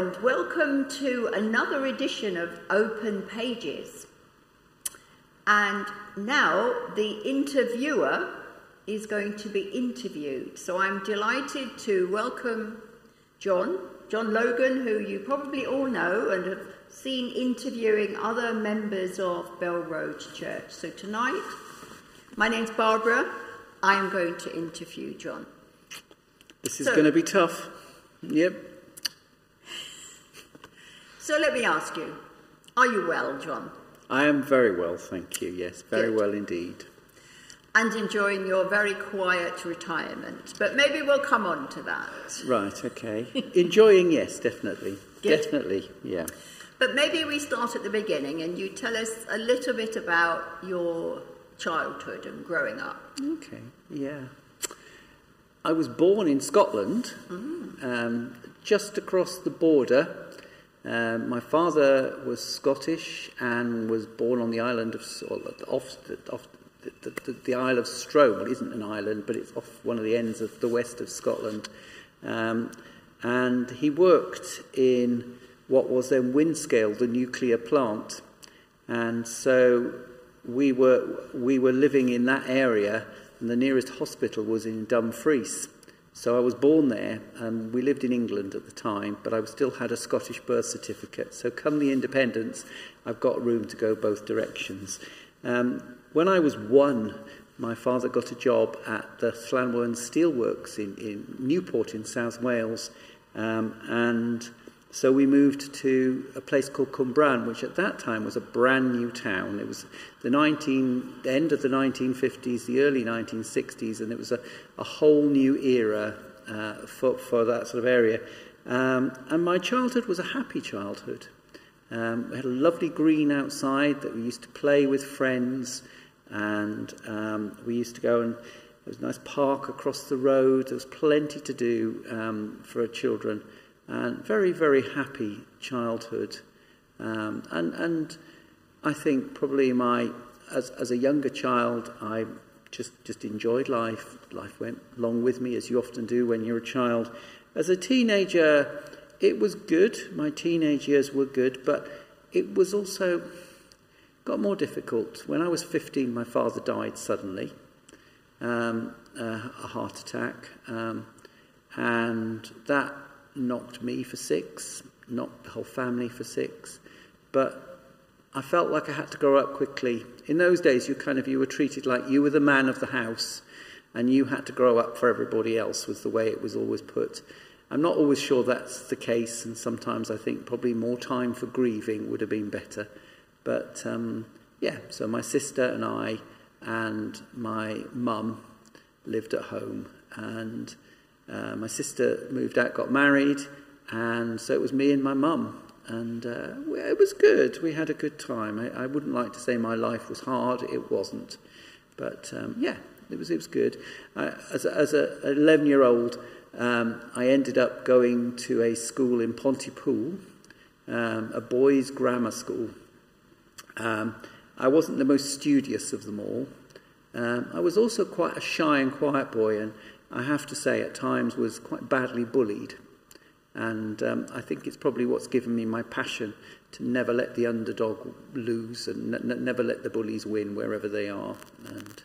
and welcome to another edition of Open Pages. And now the interviewer is going to be interviewed. So I'm delighted to welcome John, John Logan, who you probably all know and have seen interviewing other members of Bell Road Church. So tonight, my name's Barbara. I am going to interview John. This is so, going to be tough. Yep. So let me ask you are you well, John? I am very well, thank you. Yes, very Good. well indeed. And enjoying your very quiet retirement. But maybe we'll come on to that. Right, okay. enjoying, yes, definitely. Good. Definitely, yeah. But maybe we start at the beginning and you tell us a little bit about your childhood and growing up. Okay, yeah. I was born in Scotland, mm. um, just across the border. Um, my father was Scottish and was born on the island of off, off the, the, the Isle of Strome. Well, it isn't an island, but it's off one of the ends of the west of Scotland. Um, and he worked in what was then Windscale, the nuclear plant. And so we were, we were living in that area and the nearest hospital was in Dumfries. So I was born there, and we lived in England at the time, but I still had a Scottish birth certificate. So come the independence, I've got room to go both directions. Um, when I was one, my father got a job at the Llanwern Steelworks in, in Newport in South Wales, um, and so we moved to a place called Cwmbran, which at that time was a brand new town. It was the 19, end of the 1950s, the early 1960s, and it was a, a whole new era uh, for, for that sort of area. Um, and my childhood was a happy childhood. Um, we had a lovely green outside that we used to play with friends, and um, we used to go and there was a nice park across the road. There was plenty to do um, for children and very, very happy childhood. Um, and, and I think probably my, as, as a younger child, I just, just enjoyed life. Life went along with me, as you often do when you're a child. As a teenager, it was good. My teenage years were good, but it was also got more difficult. When I was 15, my father died suddenly, um, uh, a heart attack, um, and that knocked me for six, knocked the whole family for six. But I felt like I had to grow up quickly. In those days, you kind of you were treated like you were the man of the house, and you had to grow up for everybody else. Was the way it was always put. I'm not always sure that's the case, and sometimes I think probably more time for grieving would have been better. But um, yeah, so my sister and I and my mum lived at home, and uh, my sister moved out, got married, and so it was me and my mum. And uh, it was good. We had a good time. I, I, wouldn't like to say my life was hard. It wasn't. But um, yeah, it was, it was good. Uh, as, a, as an 11 year old, um, I ended up going to a school in Pontypool, um, a boys' grammar school. Um, I wasn't the most studious of them all. Um, I was also quite a shy and quiet boy, and I have to say, at times was quite badly bullied. And um, I think it's probably what's given me my passion to never let the underdog lose and never let the bullies win wherever they are. And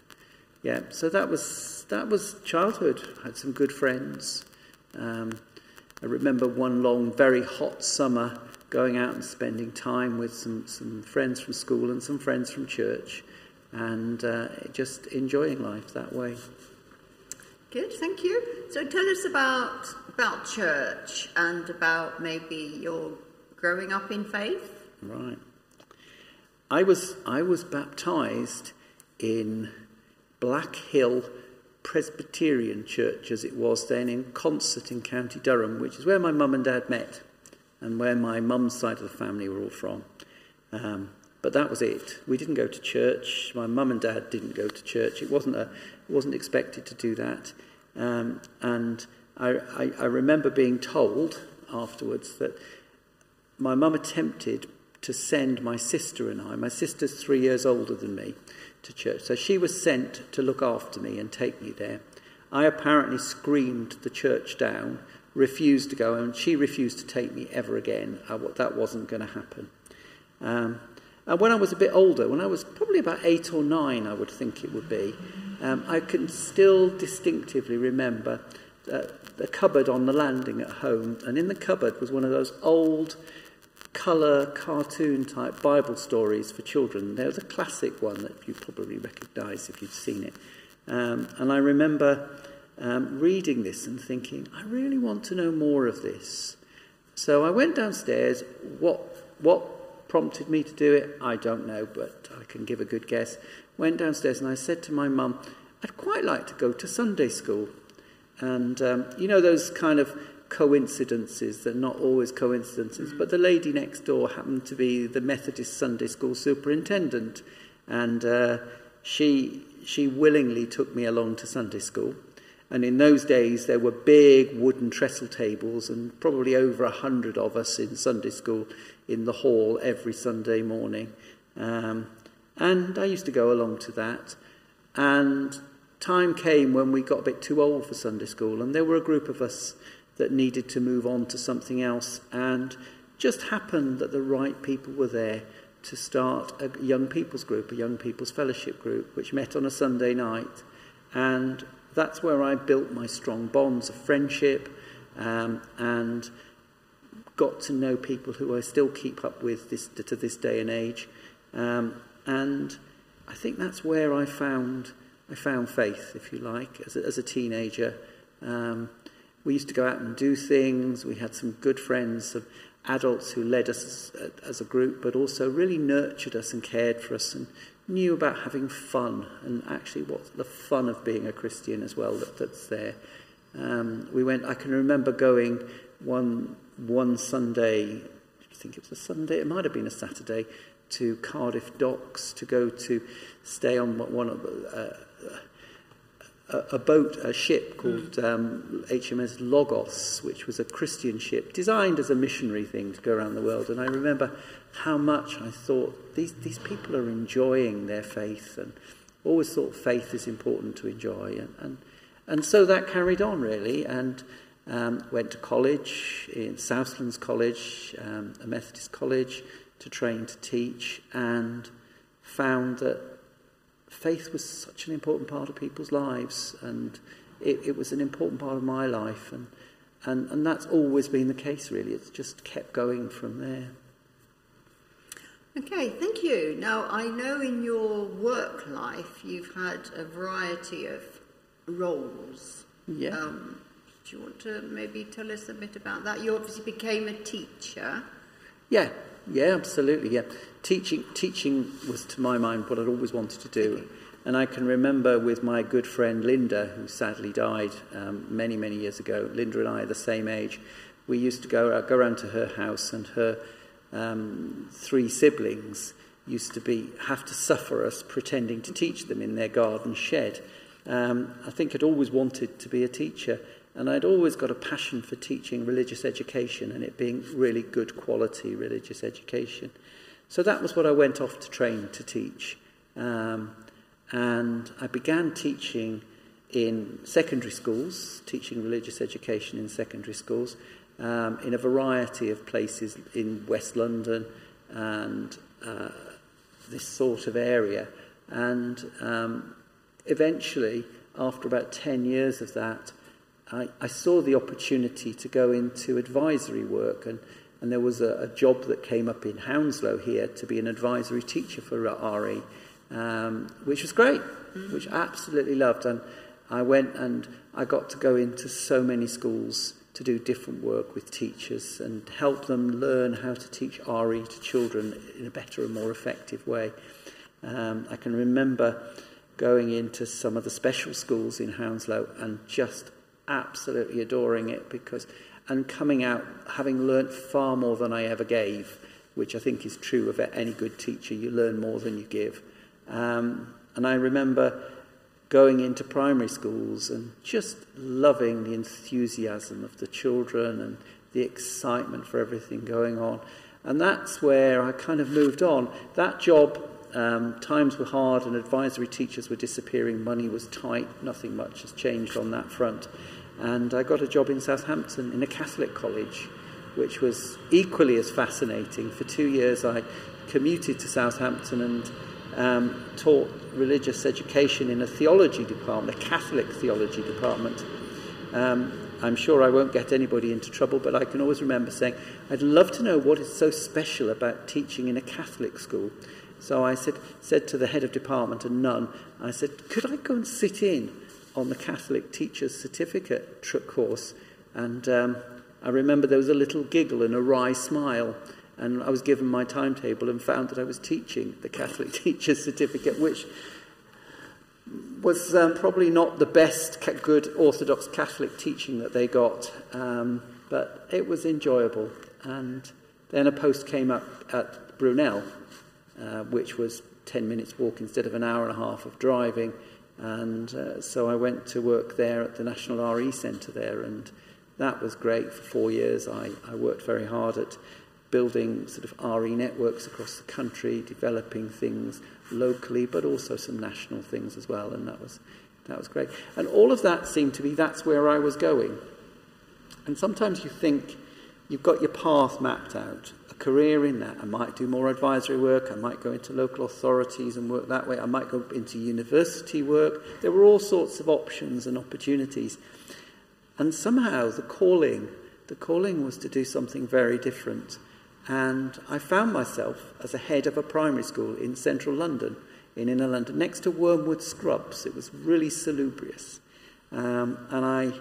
yeah, so that was that was childhood. I had some good friends. Um, I remember one long, very hot summer going out and spending time with some, some friends from school and some friends from church and uh, just enjoying life that way. Good, thank you. So tell us about about church and about maybe your growing up in faith. Right. I was I was baptized in Black Hill Presbyterian Church as it was then in Consett in County Durham, which is where my mum and dad met and where my mum's side of the family were all from. Um, but that was it. We didn't go to church. My mum and dad didn't go to church. It wasn't a wasn't expected to do that. Um, and I, I, I remember being told afterwards that my mum attempted to send my sister and I, my sister's three years older than me, to church. So she was sent to look after me and take me there. I apparently screamed the church down refused to go, and she refused to take me ever again. I, that wasn't going to happen. Um, and when I was a bit older, when I was probably about eight or nine, I would think it would be, um, I can still distinctively remember uh, the cupboard on the landing at home, and in the cupboard was one of those old colour cartoon type Bible stories for children. There was a classic one that you probably recognise if you've seen it. Um, and I remember um, reading this and thinking, I really want to know more of this. So I went downstairs. What, what prompted me to do it, I don't know, but I can give a good guess. Went downstairs and I said to my mum, I'd quite like to go to Sunday school. And um, you know those kind of coincidences, they're not always coincidences, but the lady next door happened to be the Methodist Sunday school superintendent. And uh, she, she willingly took me along to Sunday school. And in those days, there were big wooden trestle tables, and probably over a hundred of us in Sunday school in the hall every Sunday morning. Um, and I used to go along to that. And time came when we got a bit too old for Sunday school, and there were a group of us that needed to move on to something else. And just happened that the right people were there to start a young people's group, a young people's fellowship group, which met on a Sunday night. And that's where I built my strong bonds of friendship um, and got to know people who I still keep up with this, to this day and age. Um, and I think that's where I found, I found faith, if you like, as a, as a teenager. Um, we used to go out and do things. We had some good friends adults who led us as, as a group, but also really nurtured us and cared for us and knew about having fun and actually what the fun of being a Christian as well that, that's there. Um, we went, I can remember going one, one Sunday, I think it was a Sunday, it might have been a Saturday, to Cardiff Docks to go to stay on one of uh, a, a boat, a ship called um, HMS Logos, which was a Christian ship designed as a missionary thing to go around the world. And I remember how much I thought these, these people are enjoying their faith and always thought faith is important to enjoy. And, and, and so that carried on really and um, went to college in Southlands College, um, a Methodist college, to train to teach and found that faith was such an important part of people's lives and it, it was an important part of my life and, and, and that's always been the case really. It's just kept going from there. Okay, thank you. Now, I know in your work life you've had a variety of roles. Yeah. Um, do you want to maybe tell us a bit about that? You obviously became a teacher. Yeah, yeah, absolutely. Yeah, teaching teaching was to my mind what I'd always wanted to do, and I can remember with my good friend Linda, who sadly died um, many many years ago. Linda and I are the same age. We used to go uh, go around to her house, and her um, three siblings used to be have to suffer us pretending to teach them in their garden shed. Um, I think I'd always wanted to be a teacher, and I'd always got a passion for teaching religious education and it being really good quality religious education. So that was what I went off to train to teach. Um, and I began teaching in secondary schools, teaching religious education in secondary schools um, in a variety of places in West London and uh, this sort of area. And um, eventually, after about 10 years of that, I, I saw the opportunity to go into advisory work. And, and there was a, a job that came up in Hounslow here to be an advisory teacher for RE, um, which was great, mm-hmm. which I absolutely loved. And I went and I got to go into so many schools to do different work with teachers and help them learn how to teach RE to children in a better and more effective way. Um, I can remember going into some of the special schools in Hounslow and just absolutely adoring it because and coming out having learnt far more than I ever gave, which I think is true of any good teacher. You learn more than you give. Um, and I remember going into primary schools and just loving the enthusiasm of the children and the excitement for everything going on. And that's where I kind of moved on. That job, um, times were hard and advisory teachers were disappearing, money was tight, nothing much has changed on that front. And I got a job in Southampton in a Catholic college, which was equally as fascinating. For two years, I commuted to Southampton and um, taught religious education in a theology department, a Catholic theology department. Um, I'm sure I won't get anybody into trouble, but I can always remember saying, I'd love to know what is so special about teaching in a Catholic school. So I said, said to the head of department a nun, I said, could I go and sit in on the Catholic Teacher's Certificate course? And um, I remember there was a little giggle and a wry smile. And I was given my timetable and found that I was teaching the Catholic Teacher's Certificate, which was um, probably not the best good Orthodox Catholic teaching that they got, um, but it was enjoyable. And then a post came up at Brunel, uh, which was 10 minutes walk instead of an hour and a half of driving. And uh, so I went to work there at the National RE Centre there, and that was great for four years. I, I worked very hard at building sort of RE networks across the country, developing things locally, but also some national things as well, and that was that was great. And all of that seemed to be that's where I was going. And sometimes you think you've got your path mapped out, career in that. I might do more advisory work, I might go into local authorities and work that way, I might go into university work. There were all sorts of options and opportunities. And somehow the calling, the calling was to do something very different. And I found myself as a head of a primary school in central London, in inner London, next to Wormwood Scrubs. It was really salubrious. Um, and I,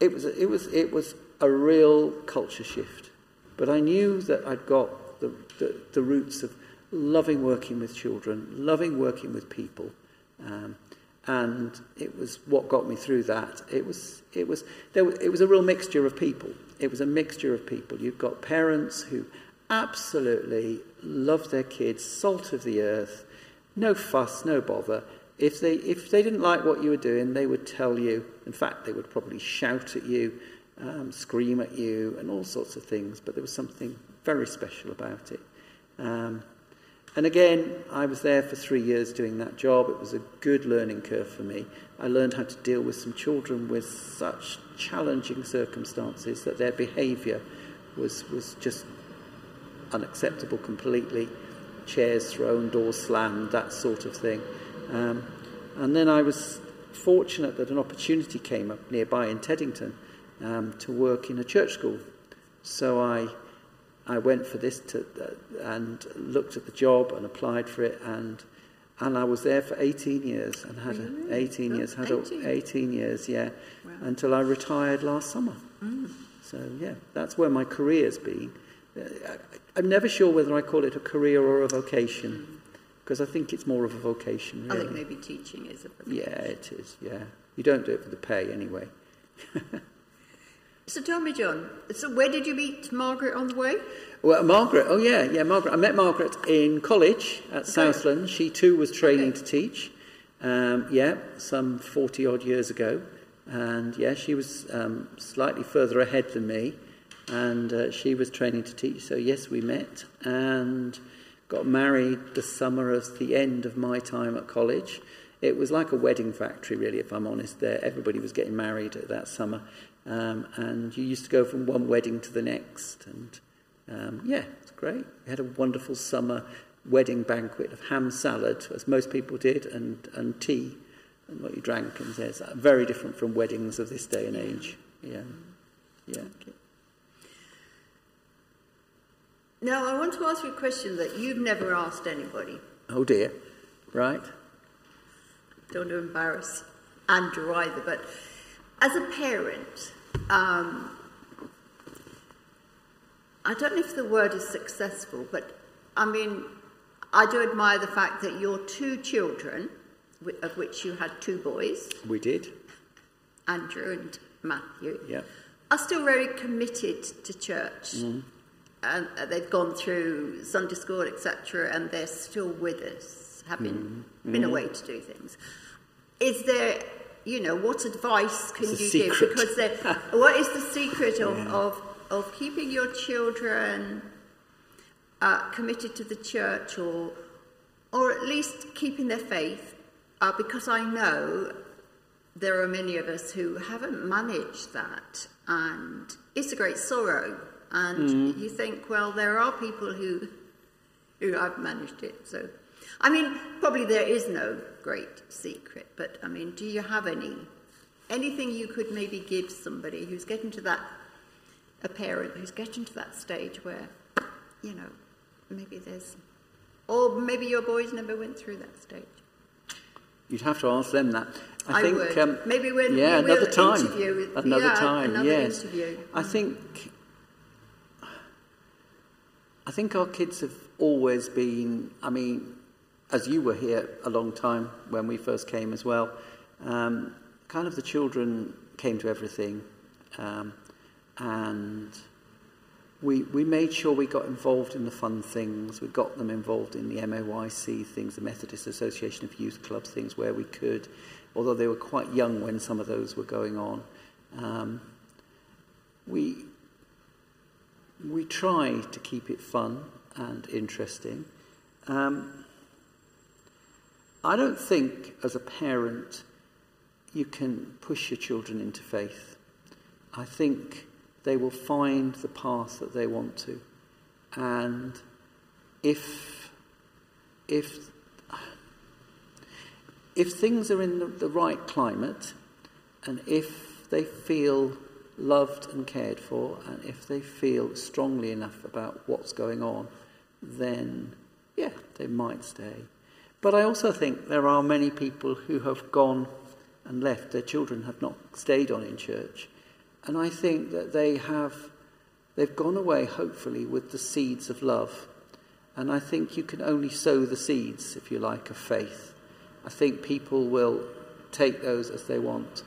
it was, it, was, it was a real culture shift. But I knew that I'd got the, the, the roots of loving working with children, loving working with people. Um, and it was what got me through that. It was, it was, there was, it was a real mixture of people. It was a mixture of people. You've got parents who absolutely love their kids, salt of the earth, no fuss, no bother. If they, if they didn't like what you were doing, they would tell you. In fact, they would probably shout at you, um, scream at you, and all sorts of things. But there was something very special about it. Um, and again, I was there for three years doing that job. It was a good learning curve for me. I learned how to deal with some children with such challenging circumstances that their behaviour was, was just unacceptable completely. Chairs thrown, doors slammed, that sort of thing. Um, and then I was fortunate that an opportunity came up nearby in Teddington um, to work in a church school. So I I went for this to, uh, and looked at the job and applied for it and and I was there for 18 years and had really? a, 18 oh, years had 18. A, 18 years yeah wow. until I retired last summer. Mm. So yeah, that's where my career's been. Uh, I, I'm never sure whether I call it a career or a vocation because I think it's more of a vocation. Really. I think maybe teaching is a vocation. Yeah, it is. Yeah, you don't do it for the pay anyway. So tell me, John, so where did you meet Margaret on the way? Well, Margaret, oh yeah, yeah, Margaret. I met Margaret in college at okay. Southland. She too was training okay. to teach. Um, yeah, some 40 odd years ago. And yeah, she was um, slightly further ahead than me. And uh, she was training to teach. So yes, we met and got married the summer of the end of my time at college. It was like a wedding factory, really, if I'm honest. There, everybody was getting married that summer. Um, and you used to go from one wedding to the next. And um, yeah, it's great. We had a wonderful summer wedding banquet of ham salad, as most people did, and, and tea, and what you drank. And it's very different from weddings of this day and age. Yeah. Yeah. Okay. Now, I want to ask you a question that you've never asked anybody. Oh dear. Right. Don't embarrass Andrew either, but as a parent, um, I don't know if the word is successful, but I mean, I do admire the fact that your two children, of which you had two boys, we did, Andrew and Matthew, yeah. are still very committed to church. Mm. And uh, they've gone through Sunday school, etc., and they're still with us, having mm. been mm. away to do things. Is there you know, what advice can you give? Because what is the secret of, yeah. of, of keeping your children uh, committed to the church or, or at least keeping their faith? Uh, because I know there are many of us who haven't managed that, and it's a great sorrow. And mm. you think, well, there are people who who have managed it. So, I mean, probably there is no great secret, but I mean, do you have any anything you could maybe give somebody who's getting to that a parent who's getting to that stage where, you know, maybe there's, or maybe your boys never went through that stage. You'd have to ask them that. I, I think would. Um, maybe when yeah, we another time, interview, another yeah, time, another yes. Interview. I think I think our kids have always been. I mean, as you were here a long time when we first came as well, um, kind of the children came to everything, um, and we, we made sure we got involved in the fun things. We got them involved in the MAYC things, the Methodist Association of Youth Clubs things, where we could, although they were quite young when some of those were going on. Um, we, we try to keep it fun and interesting. Um, I don't think, as a parent, you can push your children into faith. I think they will find the path that they want to. And if, if, if things are in the, the right climate, and if they feel loved and cared for, and if they feel strongly enough about what's going on, then yeah, they might stay. But I also think there are many people who have gone and left. Their children have not stayed on in church. And I think that they have, they've gone away, hopefully, with the seeds of love. And I think you can only sow the seeds, if you like, of faith. I think people will take those as they want.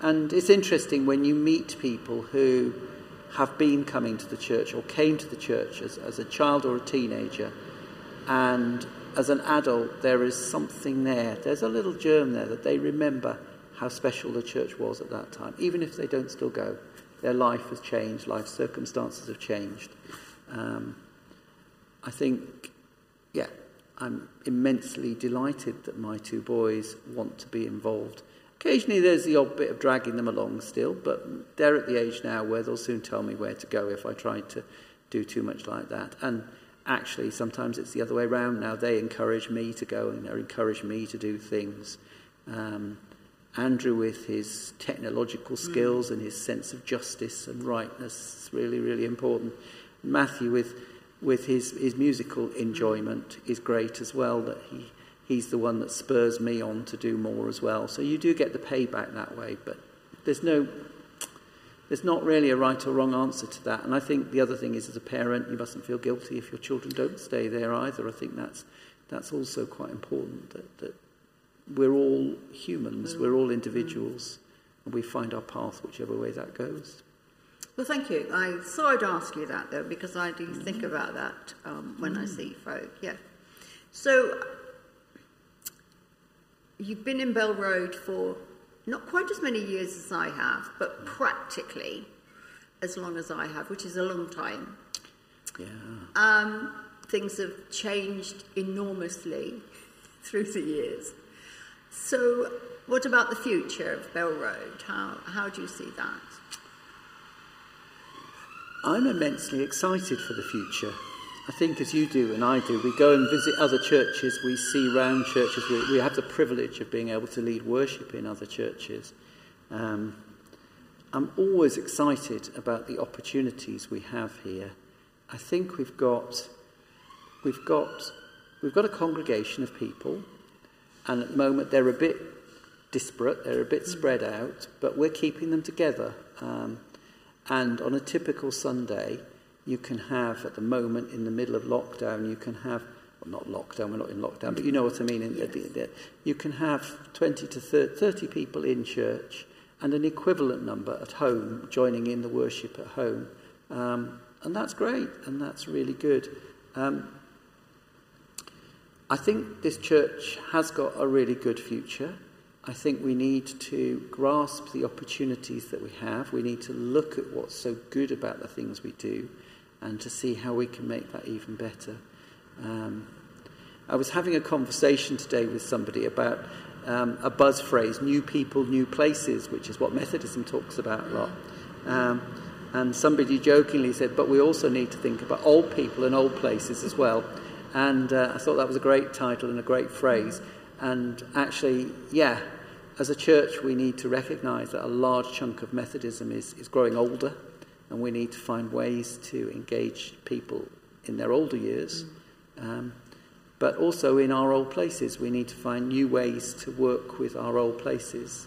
And it's interesting when you meet people who have been coming to the church or came to the church as, as a child or a teenager, and as an adult, there is something there. There's a little germ there that they remember how special the church was at that time. Even if they don't still go, their life has changed, life circumstances have changed. Um, I think, yeah, I'm immensely delighted that my two boys want to be involved. Occasionally there's the odd bit of dragging them along still, but they're at the age now where they'll soon tell me where to go if I try to do too much like that. And actually, sometimes it's the other way around now. They encourage me to go and they encourage me to do things. Um, Andrew, with his technological mm. skills and his sense of justice and rightness, is really, really important. Matthew, with, with his, his musical enjoyment, is great as well, that he, he's the one that spurs me on to do more as well. So you do get the payback that way, but there's no. There's not really a right or wrong answer to that. And I think the other thing is, as a parent, you mustn't feel guilty if your children don't stay there either. I think that's, that's also quite important that, that we're all humans, we're all individuals, and we find our path whichever way that goes. Well, thank you. I thought I'd ask you that though, because I do think mm-hmm. about that um, when I see folk. Yeah. So you've been in Bell Road for not quite as many years as I have, but practically as long as I have, which is a long time. Yeah. Um, things have changed enormously through the years. So, what about the future of Bell Road? How, how do you see that? I'm immensely excited for the future. I think, as you do and I do, we go and visit other churches, we see round churches, we, we have the privilege of being able to lead worship in other churches. Um, I'm always excited about the opportunities we have here. I think we've got, we've got, we've got a congregation of people and at the moment, they're a bit disparate, they're a bit spread out, but we're keeping them together. Um, and on a typical Sunday, you can have, at the moment, in the middle of lockdown, you can have, well, not lockdown, we're not in lockdown, but you know what I mean. In, yes. the, the, you can have 20 to 30, 30 people in church and an equivalent number at home joining in the worship at home. Um, and that's great, and that's really good. Um, I think this church has got a really good future. I think we need to grasp the opportunities that we have. We need to look at what's so good about the things we do and to see how we can make that even better. Um, I was having a conversation today with somebody about um, a buzz phrase, new people, new places, which is what Methodism talks about a lot. Um, and somebody jokingly said, but we also need to think about old people and old places as well. And uh, I thought that was a great title and a great phrase. And actually, yeah, as a church, we need to recognize that a large chunk of Methodism is, is growing older, and we need to find ways to engage people in their older years. Um, but also in our old places, we need to find new ways to work with our old places,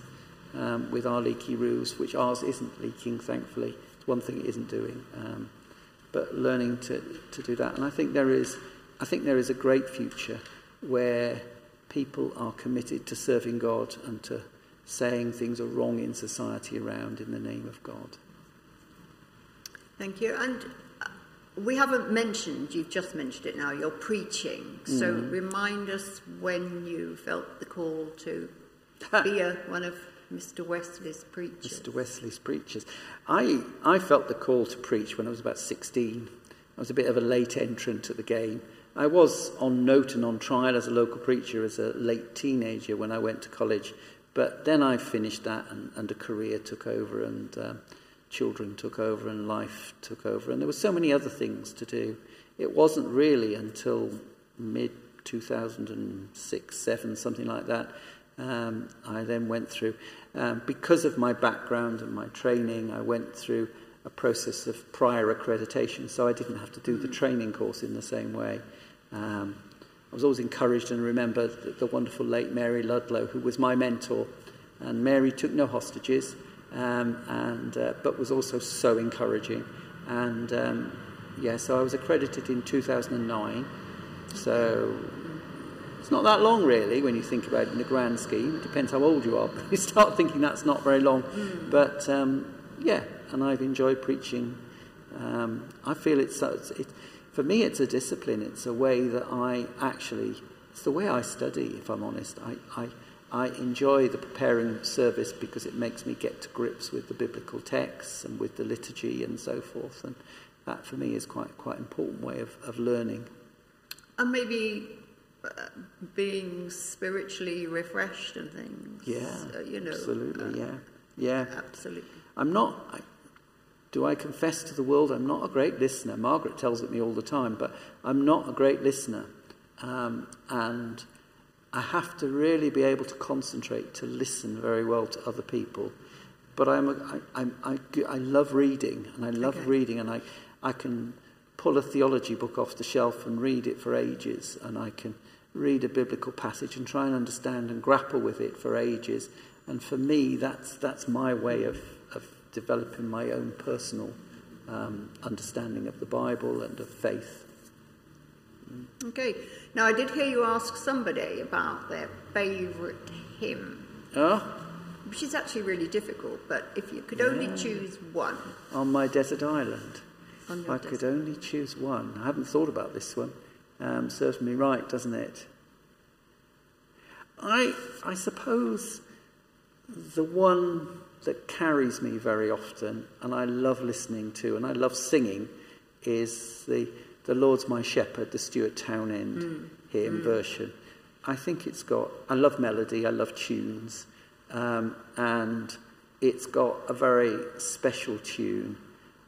um, with our leaky roofs, which ours isn't leaking, thankfully. It's one thing it isn't doing. Um, but learning to, to do that. And I think there is, I think there is a great future where people are committed to serving God and to saying things are wrong in society around in the name of God. Thank you. And we haven't mentioned, you've just mentioned it now, you're preaching. So Mm. remind us when you felt the call to be a, one of Mr. Wesley's preachers. Mr. Wesley's preachers. I, I felt the call to preach when I was about 16. I was a bit of a late entrant at the game. I was on note and on trial as a local preacher as a late teenager when I went to college. But then I finished that and, and a career took over and um, children took over and life took over. And there were so many other things to do. It wasn't really until mid 2006, 7, something like that, um, I then went through, um, because of my background and my training, I went through a process of prior accreditation, so I didn't have to do the training course in the same way. Um, I was always encouraged and remember the, the wonderful late Mary Ludlow, who was my mentor. And Mary took no hostages, um, and, uh, but was also so encouraging. And um, yeah, so I was accredited in 2009. So it's not that long, really, when you think about it in the grand scheme. It depends how old you are. But you start thinking that's not very long. But um, yeah, and I've enjoyed preaching. Um, I feel it's, it's it, for me, it's a discipline. It's a way that I actually, it's the way I study, if I'm honest. I, I, I enjoy the preparing service because it makes me get to grips with the biblical texts and with the liturgy and so forth. And that, for me, is quite quite an important way of, of learning. And maybe uh, being spiritually refreshed and things. Yeah, uh, you know. absolutely. uh, yeah, yeah. Absolutely. I'm not. I, do I confess to the world I'm not a great listener? Margaret tells it me all the time, but I'm not a great listener, um, and I have to really be able to concentrate to listen very well to other people. But I'm a, I, I'm, I, I love reading, and I love Okay. reading, and I, I can pull a theology book off the shelf and read it for ages, and I can read a biblical passage and try and understand and grapple with it for ages. And for me, that's, that's my way of, of developing my own personal um, understanding of the Bible and of faith. Okay. Now, I did hear you ask somebody about their favourite hymn, Oh, which is actually really difficult, but if you could only choose one on my desert island. on I could only choose one. I haven't thought about this one. Um, serves me right, doesn't it? I, I suppose the one that carries me very often and I love listening to and I love singing is the, the Lord's My Shepherd, the Stuart Townend hymn version. I think it's got, I love melody, I love tunes, um, and it's got a very special tune.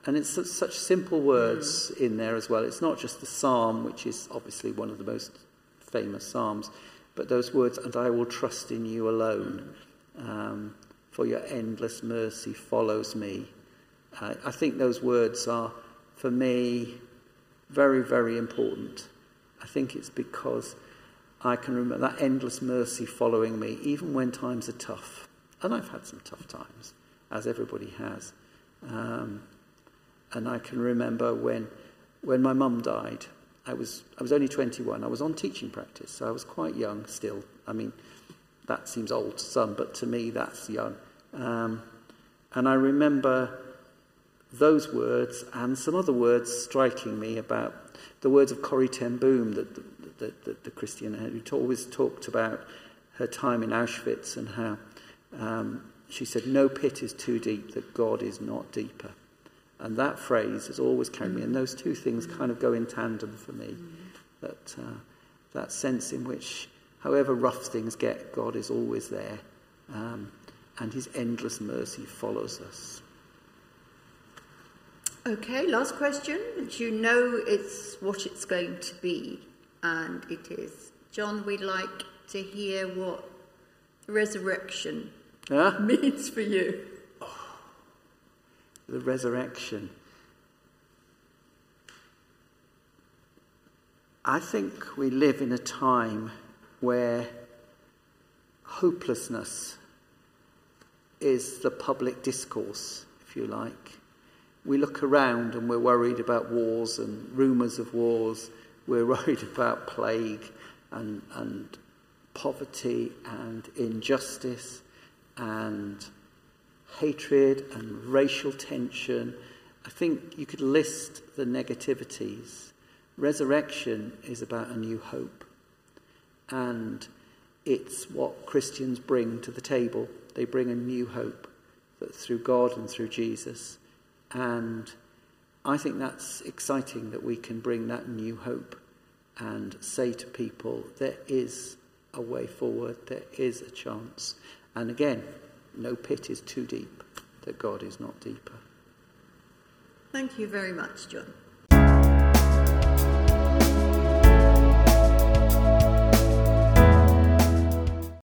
And it's such, such simple words in there as well. It's not just the psalm, which is obviously one of the most famous psalms, but those words, and I will trust in you alone, um, for your endless mercy follows me. Uh, I think those words are, for me, very, very important. I think it's because I can remember that endless mercy following me, even when times are tough. And I've had some tough times, as everybody has. Um, and I can remember when, when my mum died. I was, I was only 21. I was on teaching practice, so I was quite young still. I mean, that seems old to some, but to me, that's young. Um, and I remember those words and some other words striking me about the words of Corrie ten Boom, that the, the, the, the Christian who always talked about her time in Auschwitz and how um, she said, No pit is too deep that God is not deeper. And that phrase has always carried me, and those two things kind of go in tandem for me. That, uh, that sense in which however rough things get, God is always there, um, and His endless mercy follows us. Okay, last question. You know it's what it's going to be, and it is. John, we'd like to hear what resurrection Huh? means for you. The resurrection. I think we live in a time where hopelessness is the public discourse, if you like. We look around and we're worried about wars and rumours of wars. We're worried about plague and, and poverty and injustice and hatred and racial tension. I think you could list the negativities. Resurrection is about a new hope. And it's what Christians bring to the table. They bring a new hope that through God and through Jesus. And I think that's exciting that we can bring that new hope and say to people, there is a way forward, there is a chance. And again, no pit is too deep, that God is not deeper. Thank you very much, John.